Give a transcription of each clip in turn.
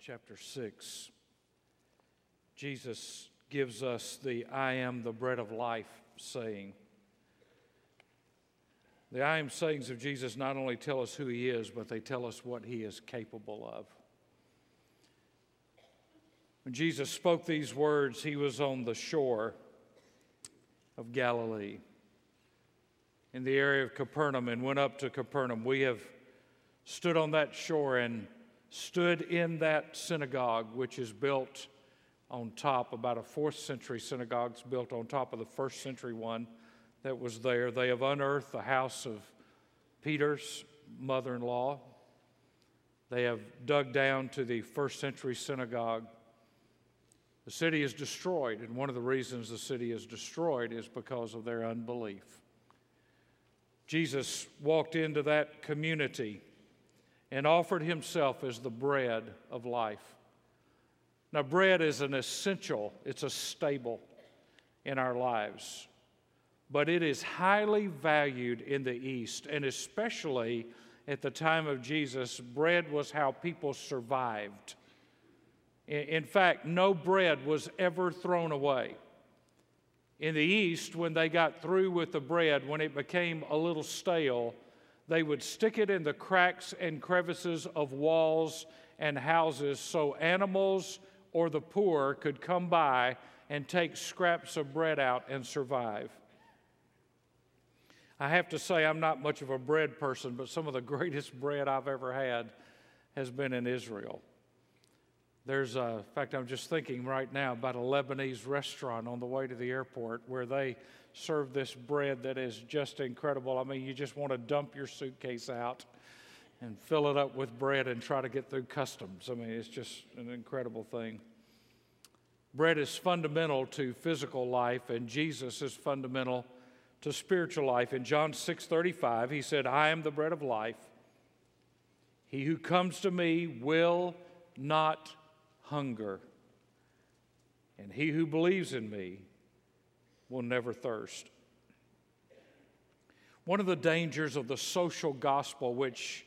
Chapter 6, Jesus gives us the I am the bread of life saying. The I am sayings of Jesus not only tell us who he is, but they tell us what he is capable of. When Jesus spoke these words, he was on the shore of Galilee in the area of Capernaum and went up to Capernaum. We have stood on that shore and stood in that synagogue, which is built on top, about a fourth century synagogue built on top of the first century one that was there. They have unearthed the house of Peter's mother in law. They have dug down to the first century synagogue. The city is destroyed, and one of the reasons the city is destroyed is because of their unbelief. Jesus walked into that community and offered himself as the bread of life. Now, bread is an essential, it's a staple in our lives, but it is highly valued in the East, and especially at the time of Jesus, bread was how people survived. In fact, no bread was ever thrown away. In the East, when they got through with the bread, when it became a little stale, they would stick it in the cracks and crevices of walls and houses so animals or the poor could come by and take scraps of bread out and survive. I have to say, I'm not much of a bread person, but some of the greatest bread I've ever had has been in Israel. There's, a, in fact, I'm just thinking right now about a Lebanese restaurant on the way to the airport where they serve this bread that is just incredible. I mean, you just want to dump your suitcase out and fill it up with bread and try to get through customs. I mean, it's just an incredible thing. Bread is fundamental to physical life, and Jesus is fundamental to spiritual life. In John 6 35, he said, I am the bread of life. He who comes to me will not hunger, and he who believes in me will never thirst. One of the dangers of the social gospel, which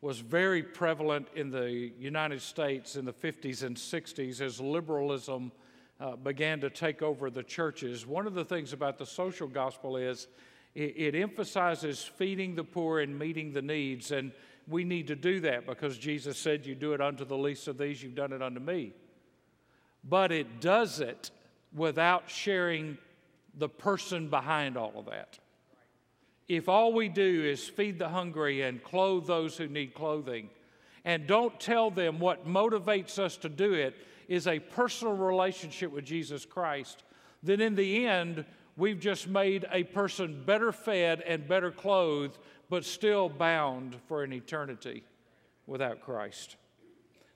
was very prevalent in the United States in the 50s and 60s as liberalism uh, began to take over the churches. One of the things about the social gospel is it, it emphasizes feeding the poor and meeting the needs. And we need to do that because Jesus said, You do it unto the least of these, you've done it unto me. But it does it without sharing the person behind all of that. If all we do is feed the hungry and clothe those who need clothing, and don't tell them what motivates us to do it is a personal relationship with Jesus Christ, then in the end, we've just made a person better fed and better clothed, but still bound for an eternity without Christ.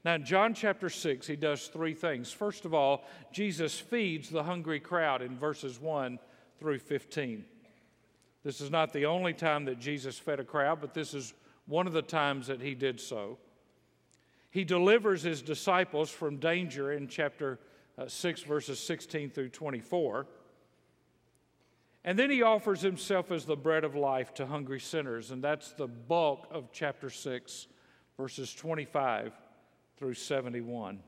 Now, in John chapter 6, he does three things. First of all, Jesus feeds the hungry crowd in verses 1 through 15. This is not the only time that Jesus fed a crowd, but this is one of the times that he did so. He delivers his disciples from danger in chapter uh, 6, verses 16 through 24. And then he offers himself as the bread of life to hungry sinners, and that's the bulk of chapter 6, verses 25 through 71.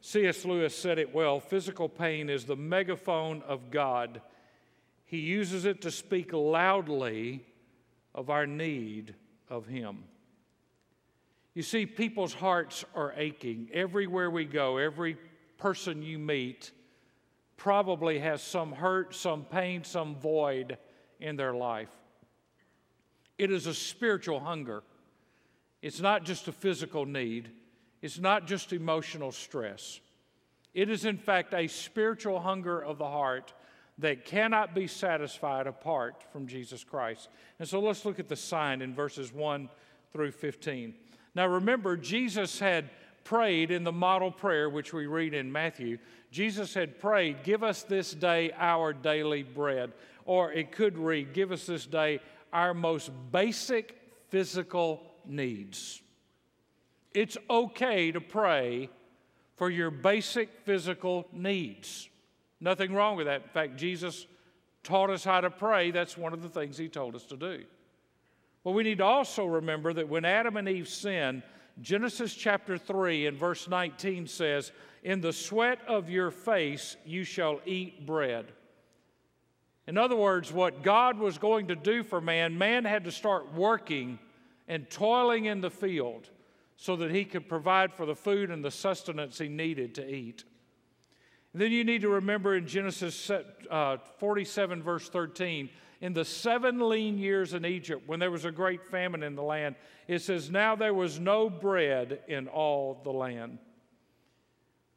C.S. Lewis said it well physical pain is the megaphone of God. He uses it to speak loudly of our need of Him. You see, people's hearts are aching. Everywhere we go, every person you meet probably has some hurt, some pain, some void in their life. It is a spiritual hunger. It's not just a physical need, it's not just emotional stress. It is, in fact, a spiritual hunger of the heart that cannot be satisfied apart from Jesus Christ. And so let's look at the sign in verses 1 through 15. Now remember, Jesus had prayed in the model prayer, which we read in Matthew. Jesus had prayed, Give us this day our daily bread. Or it could read, Give us this day our most basic physical needs. It's okay to pray for your basic physical needs. Nothing wrong with that. In fact, Jesus taught us how to pray. That's one of the things he told us to do. But we need to also remember that when Adam and Eve sinned, Genesis chapter 3 and verse 19 says, In the sweat of your face you shall eat bread. In other words, what God was going to do for man, man had to start working and toiling in the field so that he could provide for the food and the sustenance he needed to eat. And then you need to remember in Genesis uh, 47, verse 13, in the seven lean years in Egypt, when there was a great famine in the land, it says, Now there was no bread in all the land.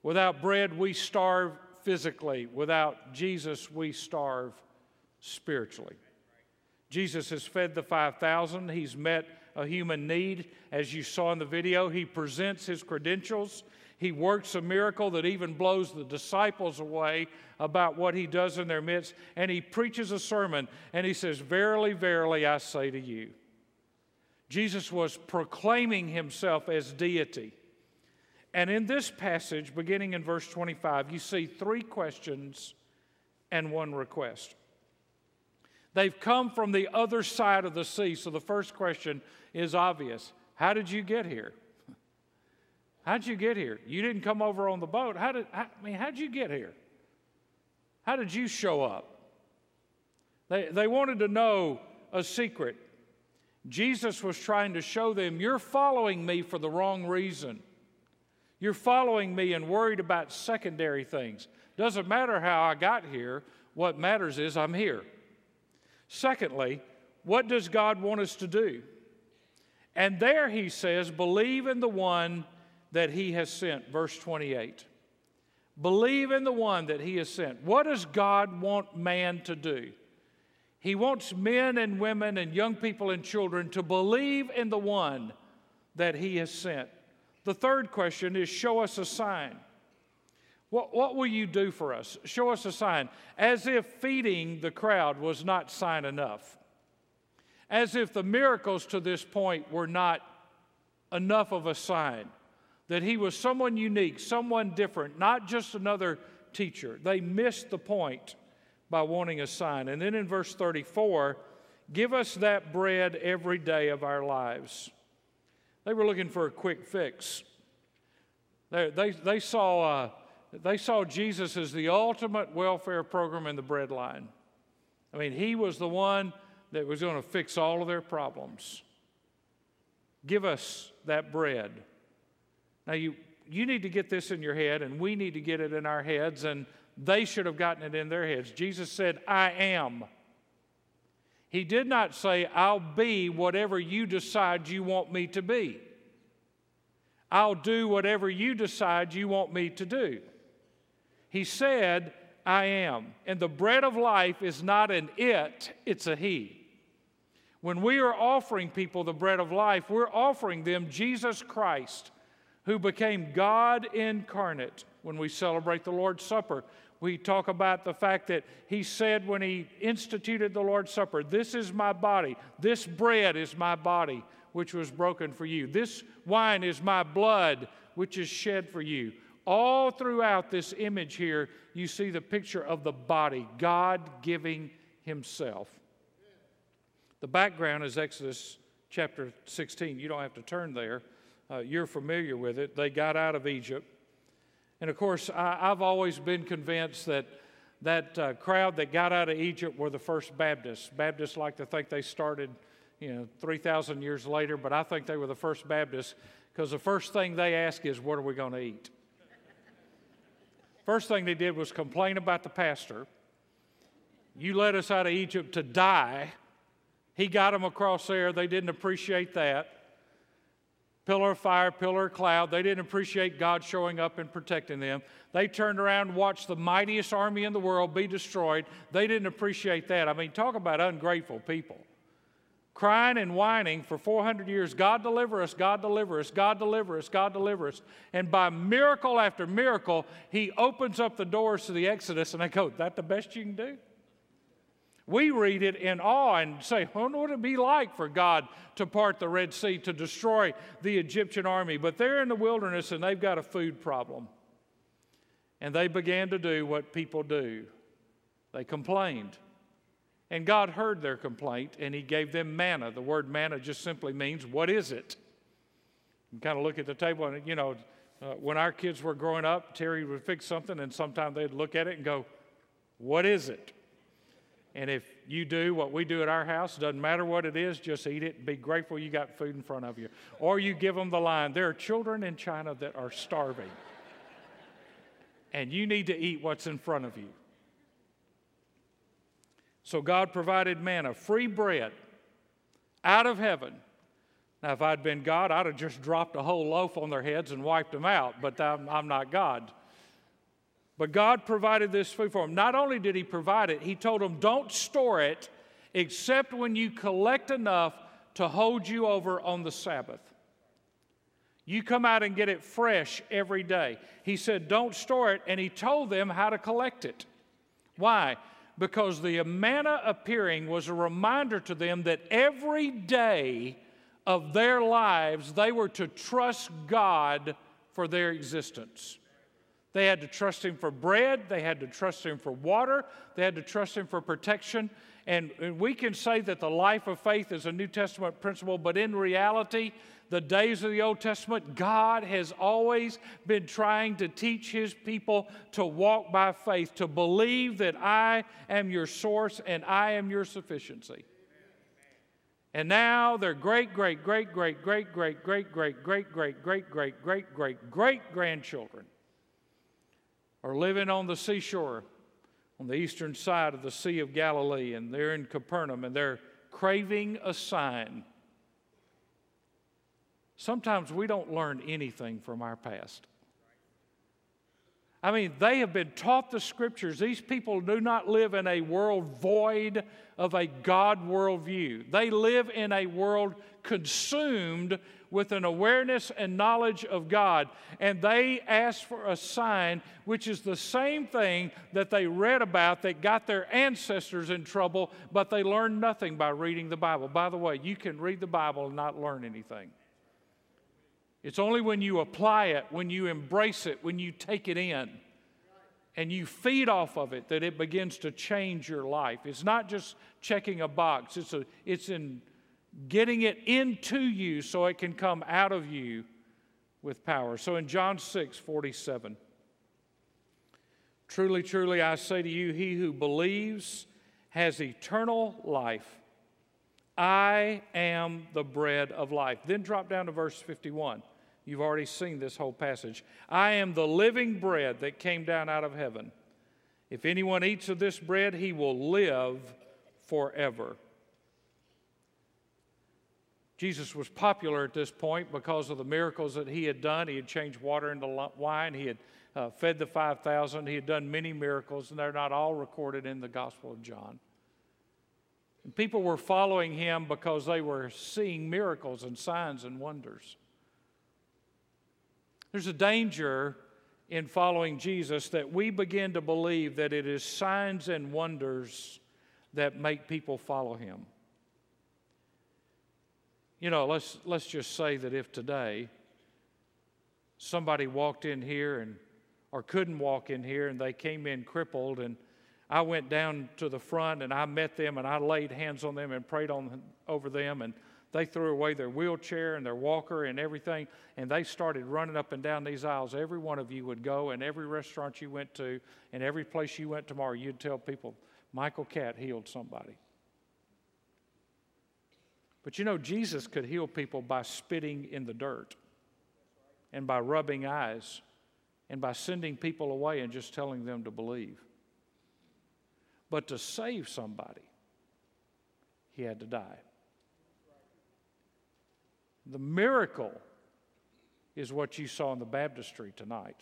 Without bread, we starve physically. Without Jesus, we starve spiritually. Jesus has fed the 5,000, he's met a human need. As you saw in the video, he presents his credentials. He works a miracle that even blows the disciples away about what he does in their midst. And he preaches a sermon and he says, Verily, verily, I say to you. Jesus was proclaiming himself as deity. And in this passage, beginning in verse 25, you see three questions and one request. They've come from the other side of the sea. So the first question is obvious How did you get here? How'd you get here? You didn't come over on the boat. How did, I mean, how'd you get here? How did you show up? They, they wanted to know a secret. Jesus was trying to show them, You're following me for the wrong reason. You're following me and worried about secondary things. Doesn't matter how I got here, what matters is I'm here. Secondly, what does God want us to do? And there he says, Believe in the one that he has sent. Verse 28. Believe in the one that he has sent. What does God want man to do? He wants men and women and young people and children to believe in the one that he has sent. The third question is show us a sign. What, what will you do for us? Show us a sign. As if feeding the crowd was not sign enough. As if the miracles to this point were not enough of a sign that he was someone unique, someone different, not just another teacher. They missed the point by wanting a sign. And then in verse 34, give us that bread every day of our lives. They were looking for a quick fix. They, they, they, saw, they saw Jesus as the ultimate welfare program in the breadline. I mean, he was the one that was going to fix all of their problems. Give us that bread. Now, you, you need to get this in your head, and we need to get it in our heads, and they should have gotten it in their heads. Jesus said, I am. He did not say, I'll be whatever you decide you want me to be. I'll do whatever you decide you want me to do. He said, I am. And the bread of life is not an it, it's a He. When we are offering people the bread of life, we're offering them Jesus Christ who became God incarnate. When we celebrate the Lord's Supper, we talk about the fact that he said when he instituted the Lord's Supper, This is my body, this bread is my body, which was broken for you, this wine is my blood, which is shed for you. All throughout this image here, you see the picture of the body, God giving himself. The background is Exodus chapter 16. You don't have to turn there. Uh, you're familiar with it. They got out of Egypt. And of course, I, have always been convinced that that uh, crowd that got out of Egypt were the first Baptists. Baptists like to think they started, you know, 3,000 years later, but I think they were the first Baptists because the first thing they ask is, What are we going to eat? First thing they did was complain about the pastor. You led us out of Egypt to die. He got them across there. They didn't appreciate that pillar of fire, pillar of cloud. They didn't appreciate God showing up and protecting them. They turned around and watched the mightiest army in the world be destroyed. They didn't appreciate that. I mean, talk about ungrateful people. Crying and whining for 400 years God deliver us, God deliver us, God deliver us, God deliver us. And by miracle after miracle, He opens up the doors to the Exodus, and I go, That the best you can do? We read it in awe and say, What would it be like for God to part the Red Sea to destroy the Egyptian army? But they're in the wilderness and they've got a food problem. And they began to do what people do they complained. And God heard their complaint and He gave them manna. The word manna just simply means, What is it? You kind of look at the table, and you know, uh, when our kids were growing up, Terri would fix something, and sometimes they'd look at it and go, What is it? And if you do what we do at our house, doesn't matter what it is, just eat it. and Be grateful you got food in front of you. Or you give them the line there are children in China that are starving, and you need to eat what's in front of you. So God provided manna, free bread, out of heaven. Now, if I'd been God, I'd have just dropped a whole loaf on their heads and wiped them out, but I'm, I'm not God. But God provided this food for them. Not only did He provide it, He told them, don't store it except when you collect enough to hold you over on the Sabbath. You come out and get it fresh every day. He said, don't store it, and He told them how to collect it. Why? Because the manna appearing was a reminder to them that every day of their lives they were to trust God for their existence. They had to trust Him for bread, they had to trust Him for water, they had to trust Him for protection. And we can say that the life of faith is a New Testament principle, but in reality, the days of the Old Testament, God has always been trying to teach His people to walk by faith, to believe that I am your source and I am your sufficiency. And now their great, great, great, great, great, great, great, great, great, great, great, great, great, great, great grandchildren are living on the seashore on the eastern side of the Sea of Galilee, and they're in Capernaum, and they're craving a sign. Sometimes we don't learn anything from our past. I mean, they have been taught the scriptures. These people do not live in a world void of a God worldview. They live in a world consumed with an awareness and knowledge of God. And they ask for a sign, which is the same thing that they read about that got their ancestors in trouble, but they learned nothing by reading the Bible. By the way, you can read the Bible and not learn anything. It's only when you apply it, when you embrace it, when you take it in, and you feed off of it that it begins to change your life. It's not just checking a box, it's, a, it's in getting it into you so it can come out of you with power. So in John 6 47, truly, truly, I say to you, he who believes has eternal life. I am the bread of life. Then drop down to verse 51. You've already seen this whole passage. I am the living bread that came down out of heaven. If anyone eats of this bread, he will live forever. Jesus was popular at this point because of the miracles that he had done. He had changed water into wine, he had uh, fed the 5,000, he had done many miracles, and they're not all recorded in the Gospel of John. And people were following him because they were seeing miracles and signs and wonders. There's a danger in following Jesus that we begin to believe that it is signs and wonders that make people follow him. You know, let's, let's just say that if today somebody walked in here and or couldn't walk in here and they came in crippled and I went down to the front and I met them and I laid hands on them and prayed on over them and they threw away their wheelchair and their walker and everything, and they started running up and down these aisles. Every one of you would go, and every restaurant you went to, and every place you went tomorrow, you'd tell people, Michael Catt healed somebody. But you know, Jesus could heal people by spitting in the dirt and by rubbing eyes and by sending people away and just telling them to believe. But to save somebody, he had to die. The miracle is what you saw in the baptistry tonight.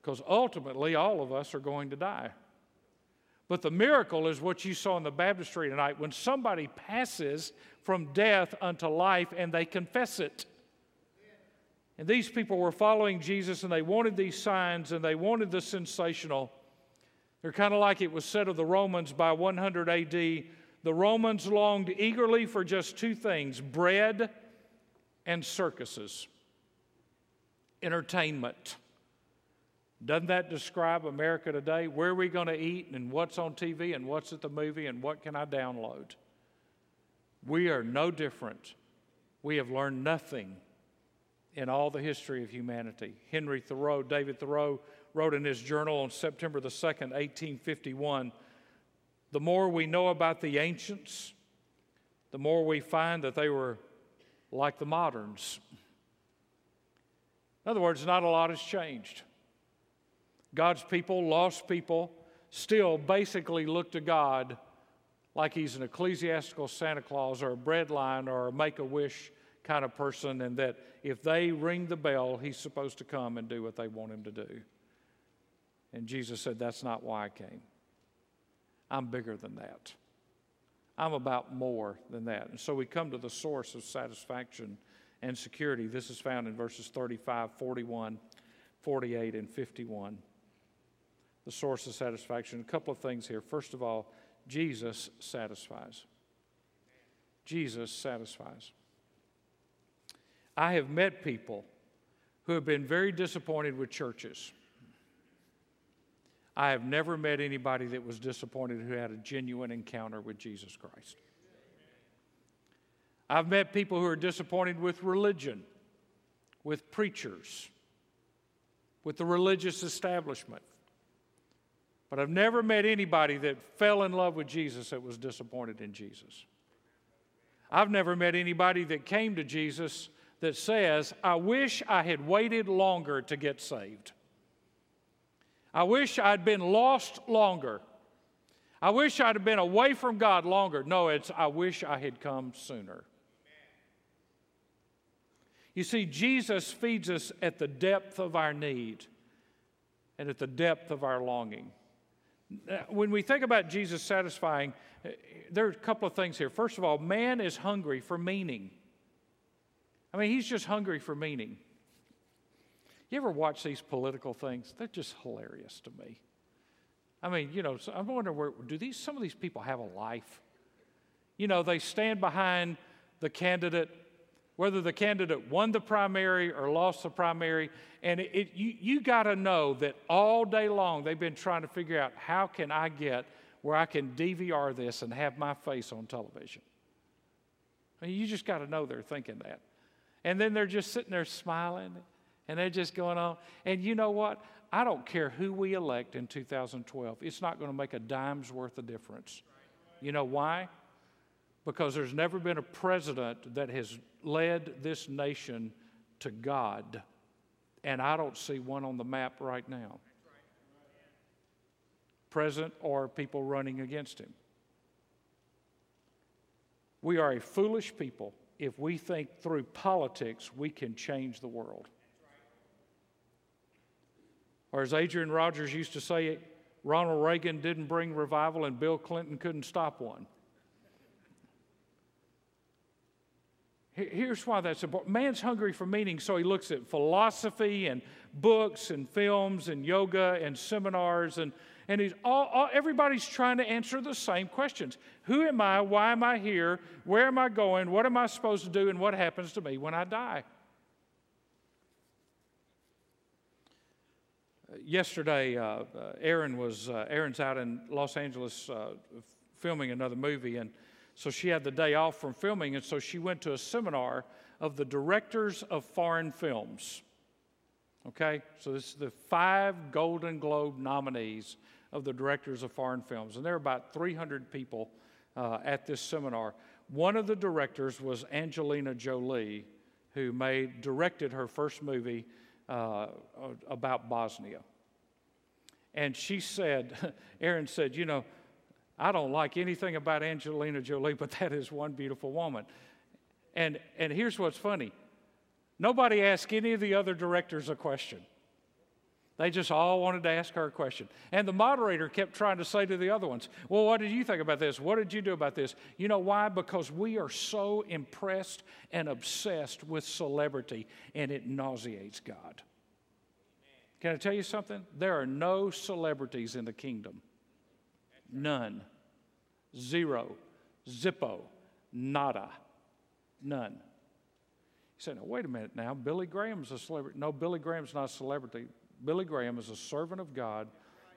Because ultimately, all of us are going to die. But the miracle is what you saw in the baptistry tonight when somebody passes from death unto life and they confess it. And these people were following Jesus and they wanted these signs and they wanted the sensational. They're kind of like it was said of the Romans by 100 AD the Romans longed eagerly for just two things bread and circuses, entertainment. Doesn't that describe America today? Where are we going to eat and what's on TV and what's at the movie and what can I download? We are no different. We have learned nothing in all the history of humanity. Henry Thoreau, David Thoreau, wrote in his journal on September the 2nd, 1851 The more we know about the ancients, the more we find that they were like the moderns. In other words, not a lot has changed. God's people, lost people, still basically look to God like he's an ecclesiastical Santa Claus or a breadline or a make a wish kind of person, and that if they ring the bell, he's supposed to come and do what they want him to do. And Jesus said, That's not why I came. I'm bigger than that. I'm about more than that. And so we come to the source of satisfaction and security. This is found in verses 35, 41, 48, and 51. The source of satisfaction. A couple of things here. First of all, Jesus satisfies. Jesus satisfies. I have met people who have been very disappointed with churches. I have never met anybody that was disappointed who had a genuine encounter with Jesus Christ. I've met people who are disappointed with religion, with preachers, with the religious establishment. But I've never met anybody that fell in love with Jesus that was disappointed in Jesus. I've never met anybody that came to Jesus that says, I wish I had waited longer to get saved. I wish I'd been lost longer. I wish I'd have been away from God longer. No, it's I wish I had come sooner. You see, Jesus feeds us at the depth of our need and at the depth of our longing. When we think about Jesus satisfying, eh, there are a couple of things here. First of all, man is hungry for meaning. I mean, he's just hungry for meaning. You ever watch these political things? They're just hilarious to me. I mean, you know, I'm wondering where do these some of these people have a life? You know, they stand behind the candidate, whether the candidate won the primary or lost the primary, and it, it, you, you got to know that all day long they've been trying to figure out how can I get where I can DVR this and have my face on television. I mean, you just got to know they're thinking that. And then they're just sitting there smiling and they're just going on. And you know what? I don't care who we elect in 2012, it's not going to make a dime's worth of difference. You know why? Because there's never been a president that has led this nation to God. And I don't see one on the map right now. Present or people running against him. We are a foolish people if we think through politics we can change the world. Or as Adrian Rogers used to say, Ronald Reagan didn't bring revival and Bill Clinton couldn't stop one. Here's why that's important. Man's hungry for meaning, so he looks at philosophy and books and films and yoga and seminars and and he's all, all, everybody's trying to answer the same questions Who am I? Why am I here? Where am I going? What am I supposed to do? And what happens to me when I die? Yesterday, uh, uh, Erin was uh, Erin's out in Los Angeles uh, filming another movie, and so she had the day off from filming, and so she went to a seminar of the directors of foreign films. Okay, so this is the five Golden Globe nominees of the directors of foreign films. And there are about 300 people uh, at this seminar. One of the directors was Angelina Jolie, who made, directed her first movie uh, about Bosnia. And she said, Erin said, You know, I don't like anything about Angelina Jolie, but that is one beautiful woman. And, and here's what's funny nobody asked any of the other directors a question. They just all wanted to ask her a question. And the moderator kept trying to say to the other ones, Well, what did you think about this? What did you do about this? You know why? Because we are so impressed and obsessed with celebrity, and it nauseates God. Can I tell you something? There are no celebrities in the kingdom. None. Zero. Zippo. Nada. None. You say, now, wait a minute now. Billy Graham's a celebrity. No, Billy Graham's not a celebrity. Billy Graham is a servant of God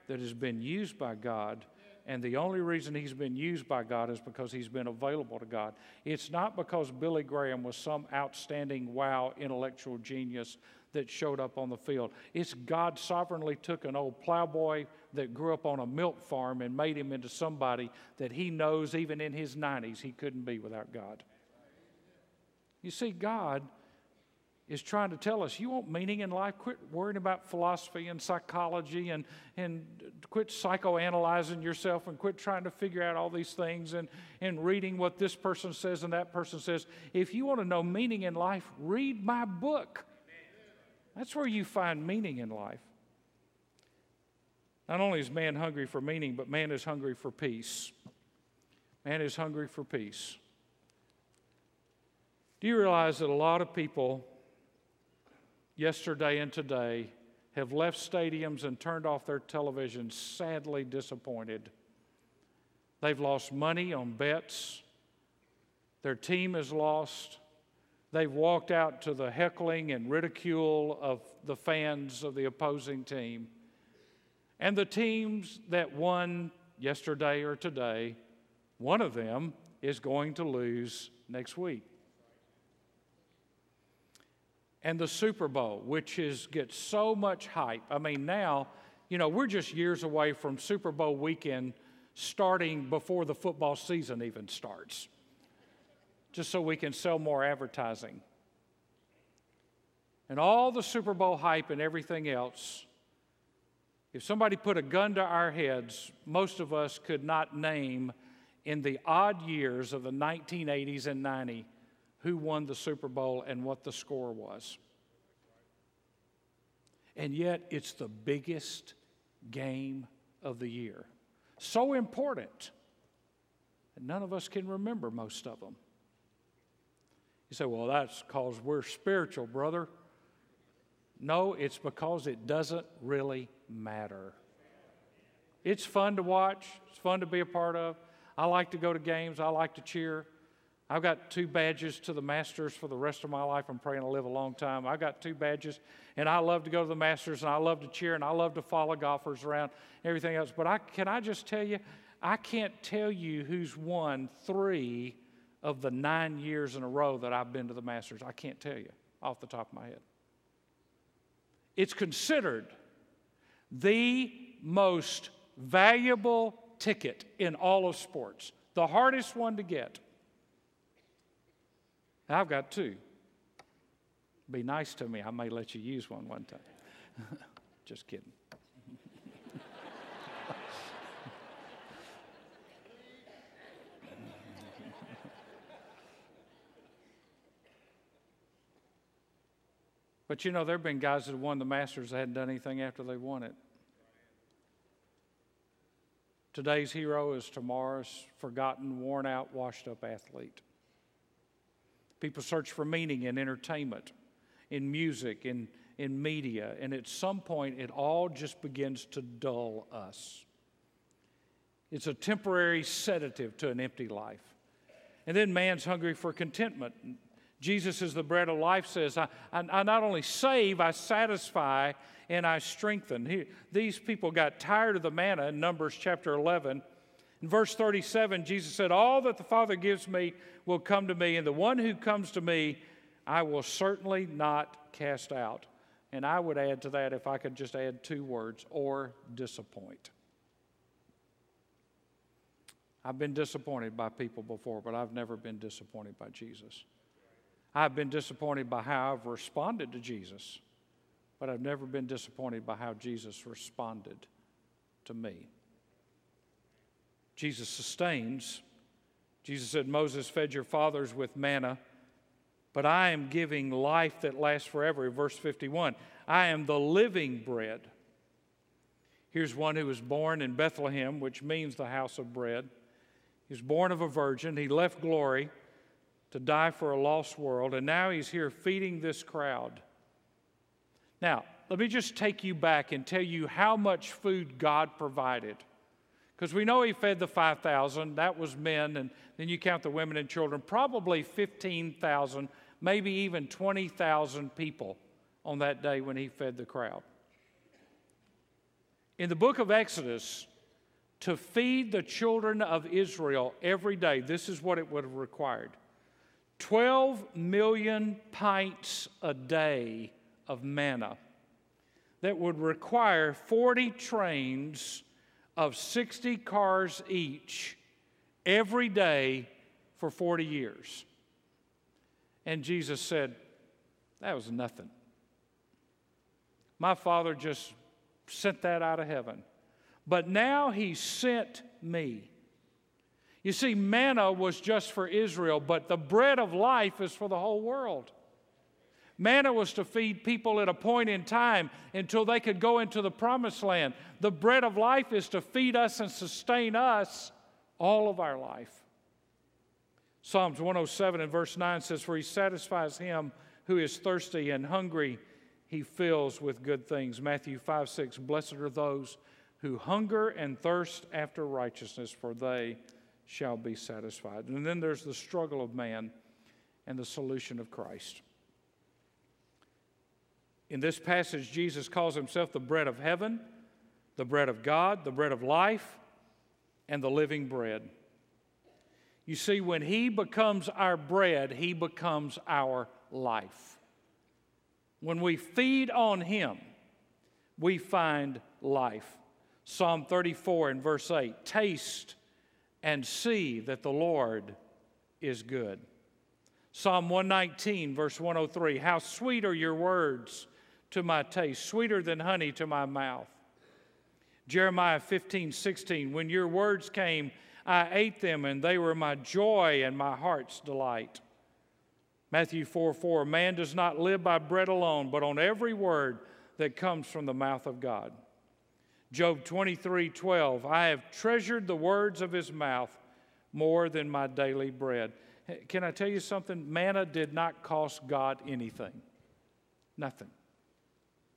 that has been used by God And the only reason he's been used by God is because he's been available to God. It's not because Billy Graham was some outstanding, wow, intellectual genius that showed up on the field. It's God sovereignly took an old plowboy that grew up on a milk farm and made him into somebody that he knows even in his 90s he couldn't be without God. You see, God is trying to tell us you want meaning in life, quit worrying about philosophy and psychology and, and quit psychoanalyzing yourself and quit trying to figure out all these things and, and reading what this person says and that person says. If you want to know meaning in life, read my book. That's where you find meaning in life. Not only is man hungry for meaning, but man is hungry for peace. Man is hungry for peace. Do you realize that a lot of people yesterday and today have left stadiums and turned off their televisions sadly disappointed. They've lost money on bets. Their team is lost. They've walked out to the heckling and ridicule of the fans of the opposing team. And the teams that won yesterday or today, one of them is going to lose next week and the Super Bowl, which is gets so much hype. I mean, now, you know, we're just years away from Super Bowl weekend starting before the football season even starts, just so we can sell more advertising. And all the Super Bowl hype and everything else, if somebody put a gun to our heads, most of us could not name in the odd years of the 1980s and 90s who won the Super Bowl and what the score was. And yet, it's the biggest game of the year. So important. And none of us can remember most of them. You say, well, that's because we're spiritual, brother. No, it's because it doesn't really matter. It's fun to watch, it's fun to be a part of. I like to go to games, I like to cheer. I've got two badges to the Masters for the rest of my life. I'm praying to live a long time. I've got two badges, and I love to go to the Masters, and I love to cheer, and I love to follow golfers around, everything else. But I, can I just tell you, I can't tell you who's won three of the nine years in a row that I've been to the Masters. I can't tell you off the top of my head. It's considered the most valuable ticket in all of sports, the hardest one to get. I've got two. Be nice to me. I may let you use one one time. Just kidding. but you know, there have been guys that have won the Masters that hadn't done anything after they won it. Today's hero is tomorrow's forgotten, worn out, washed up athlete. People search for meaning in entertainment, in music, in, in media, and at some point it all just begins to dull us. It's a temporary sedative to an empty life. And then man's hungry for contentment. Jesus is the bread of life says, I, I, I not only save, I satisfy and I strengthen. He, these people got tired of the manna in Numbers chapter 11 in verse 37, Jesus said, All that the Father gives me will come to me, and the one who comes to me, I will certainly not cast out. And I would add to that, if I could just add two words, or disappoint. I've been disappointed by people before, but I've never been disappointed by Jesus. I've been disappointed by how I've responded to Jesus, but I've never been disappointed by how Jesus responded to me. Jesus sustains. Jesus said, Moses fed your fathers with manna, but I am giving life that lasts forever. Verse 51 I am the living bread. Here's one who was born in Bethlehem, which means the house of bread. He was born of a virgin. He left glory to die for a lost world, and now he's here feeding this crowd. Now, let me just take you back and tell you how much food God provided. Because we know he fed the 5,000, that was men, and then you count the women and children, probably 15,000, maybe even 20,000 people on that day when he fed the crowd. In the book of Exodus, to feed the children of Israel every day, this is what it would have required 12 million pints a day of manna that would require 40 trains of 60 cars each every day for 40 years. And Jesus said, That was nothing. My Father just sent that out of heaven. But now He sent me. You see, manna was just for Israel, but the bread of life is for the whole world. Manna was to feed people at a point in time until they could go into the promised land. The bread of life is to feed us and sustain us all of our life. Psalms 107 and verse 9 says, For he satisfies him who is thirsty and hungry, he fills with good things. Matthew 5 6, Blessed are those who hunger and thirst after righteousness, for they shall be satisfied. And then there's the struggle of man and the solution of Christ. In this passage, Jesus calls himself the bread of heaven, the bread of God, the bread of life, and the living bread. You see, when he becomes our bread, he becomes our life. When we feed on him, we find life. Psalm 34 and verse 8 Taste and see that the Lord is good. Psalm 119, verse 103 How sweet are your words to my taste, sweeter than honey to my mouth. Jeremiah 15, 16, when your words came, I ate them, and they were my joy and my heart's delight. Matthew 4, 4, man does not live by bread alone, but on every word that comes from the mouth of God. Job 23, 12, I have treasured the words of his mouth more than my daily bread. Can I tell you something? Manna did not cost God anything. Nothing.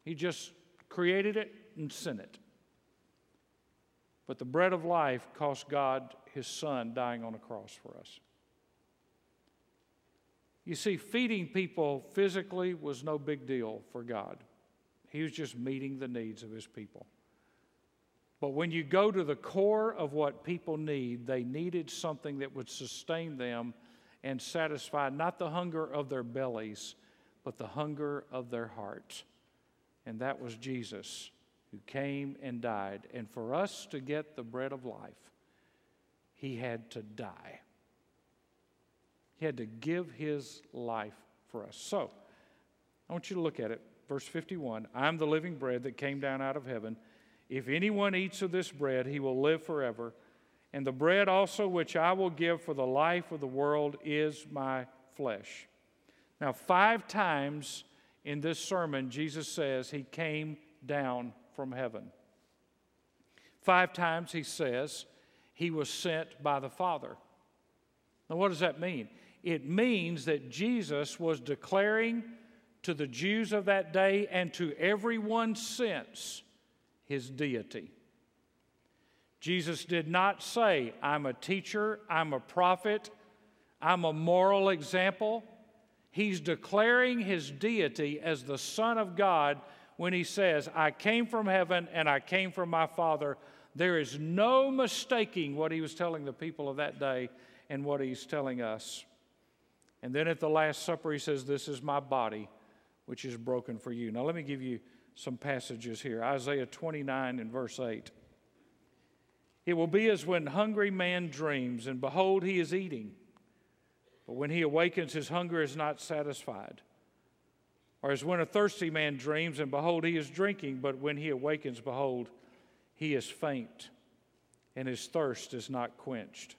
He just created it and sent it. But the bread of life cost God his son dying on a cross for us. You see, feeding people physically was no big deal for God. He was just meeting the needs of his people. But when you go to the core of what people need, they needed something that would sustain them and satisfy not the hunger of their bellies, but the hunger of their hearts and that was Jesus who came and died. And for us to get the bread of life, he had to die. He had to give his life for us. So, I want you to look at it. Verse 51 I'm the living bread that came down out of heaven. If anyone eats of this bread, he will live forever. And the bread also which I will give for the life of the world is my flesh. Now, five times in this sermon, Jesus says he came down from heaven. Five times he says he was sent by the Father. Now, what does that mean? It means that Jesus was declaring to the Jews of that day and to everyone since his deity. Jesus did not say, I'm a teacher, I'm a prophet, I'm a moral example. He's declaring his deity as the Son of God when he says, I came from heaven and I came from my Father. There is no mistaking what he was telling the people of that day and what he's telling us. And then at the Last Supper, he says, This is my body, which is broken for you. Now, let me give you some passages here Isaiah 29 and verse 8. It will be as when hungry man dreams, and behold, he is eating but when he awakens, his hunger is not satisfied. Or as when a thirsty man dreams, and behold, he is drinking, but when he awakens, behold, he is faint, and his thirst is not quenched.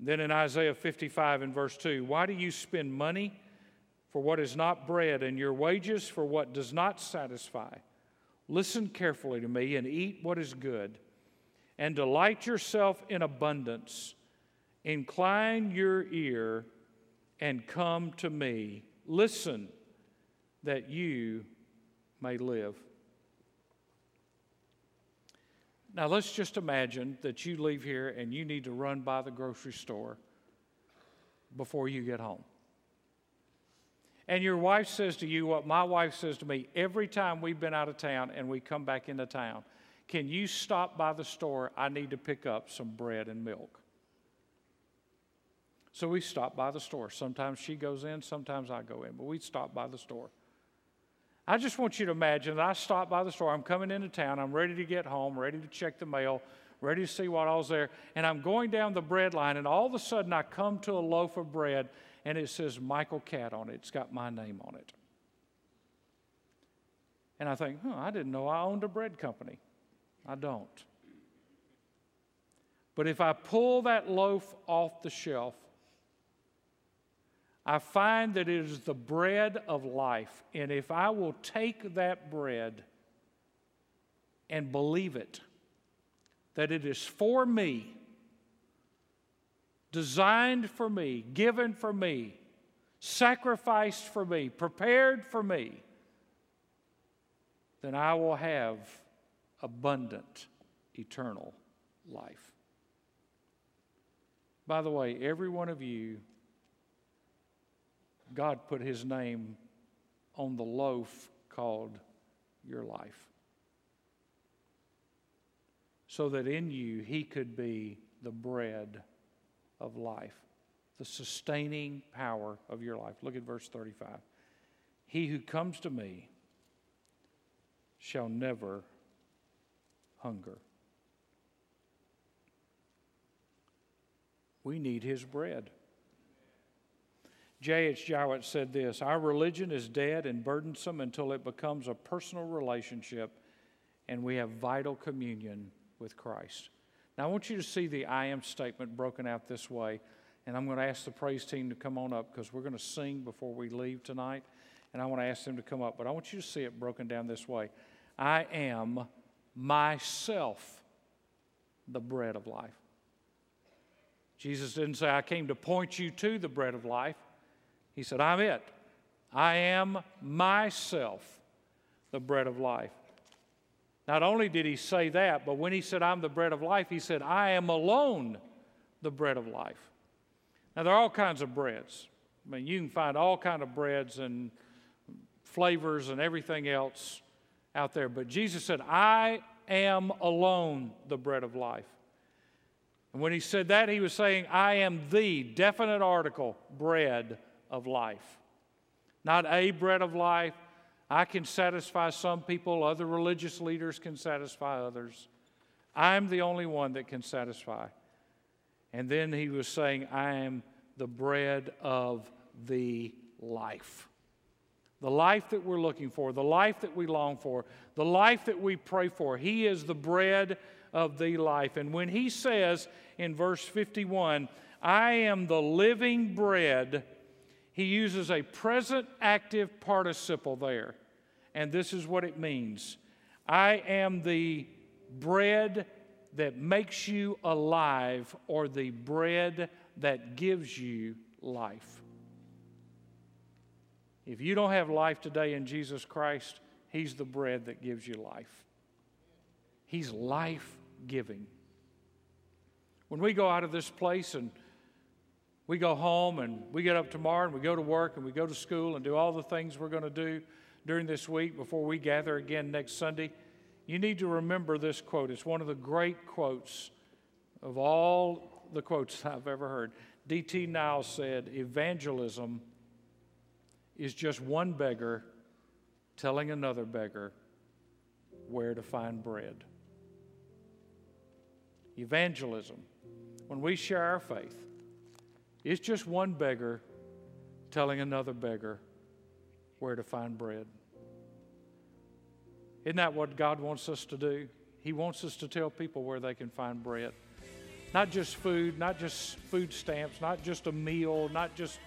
Then in Isaiah 55 and verse 2, why do you spend money for what is not bread, and your wages for what does not satisfy? Listen carefully to me and eat what is good, and delight yourself in abundance Incline your ear and come to me. Listen that you may live. Now, let's just imagine that you leave here and you need to run by the grocery store before you get home. And your wife says to you what my wife says to me every time we've been out of town and we come back into town Can you stop by the store? I need to pick up some bread and milk. So we stop by the store. Sometimes she goes in, sometimes I go in, but we stop by the store. I just want you to imagine that I stop by the store. I'm coming into town. I'm ready to get home, ready to check the mail, ready to see what all's there. And I'm going down the bread line, and all of a sudden I come to a loaf of bread, and it says Michael Catt on it. It's got my name on it. And I think, huh, I didn't know I owned a bread company. I don't. But if I pull that loaf off the shelf, I find that it is the bread of life. And if I will take that bread and believe it, that it is for me, designed for me, given for me, sacrificed for me, prepared for me, then I will have abundant eternal life. By the way, every one of you God put his name on the loaf called your life. So that in you he could be the bread of life, the sustaining power of your life. Look at verse 35. He who comes to me shall never hunger. We need his bread. J.H. Jowett said this Our religion is dead and burdensome until it becomes a personal relationship and we have vital communion with Christ. Now, I want you to see the I am statement broken out this way. And I'm going to ask the praise team to come on up because we're going to sing before we leave tonight. And I want to ask them to come up. But I want you to see it broken down this way I am myself the bread of life. Jesus didn't say, I came to point you to the bread of life. He said, I'm it. I am myself the bread of life. Not only did he say that, but when he said, I'm the bread of life, he said, I am alone the bread of life. Now, there are all kinds of breads. I mean, you can find all kind of breads and flavors and everything else out there. But Jesus said, I am alone the bread of life. And when he said that, he was saying, I am the definite article bread of life. Not a bread of life. I can satisfy some people, other religious leaders can satisfy others. I'm the only one that can satisfy. And then he was saying, I am the bread of the life. The life that we're looking for, the life that we long for, the life that we pray for. He is the bread of the life. And when he says in verse 51, I am the living bread he uses a present active participle there. And this is what it means I am the bread that makes you alive, or the bread that gives you life. If you don't have life today in Jesus Christ, He's the bread that gives you life. He's life giving. When we go out of this place and we go home and we get up tomorrow and we go to work and we go to school and do all the things we're going to do during this week before we gather again next Sunday, you need to remember this quote. It's one of the great quotes of all the quotes I've ever heard. D.T. Niles said, Evangelism is just one beggar telling another beggar where to find bread. Evangelism, when we share our faith, it's just one beggar telling another beggar where to find bread. Isn't that what God wants us to do? He wants us to tell people where they can find bread. Not just food, not just food stamps, not just a meal, not just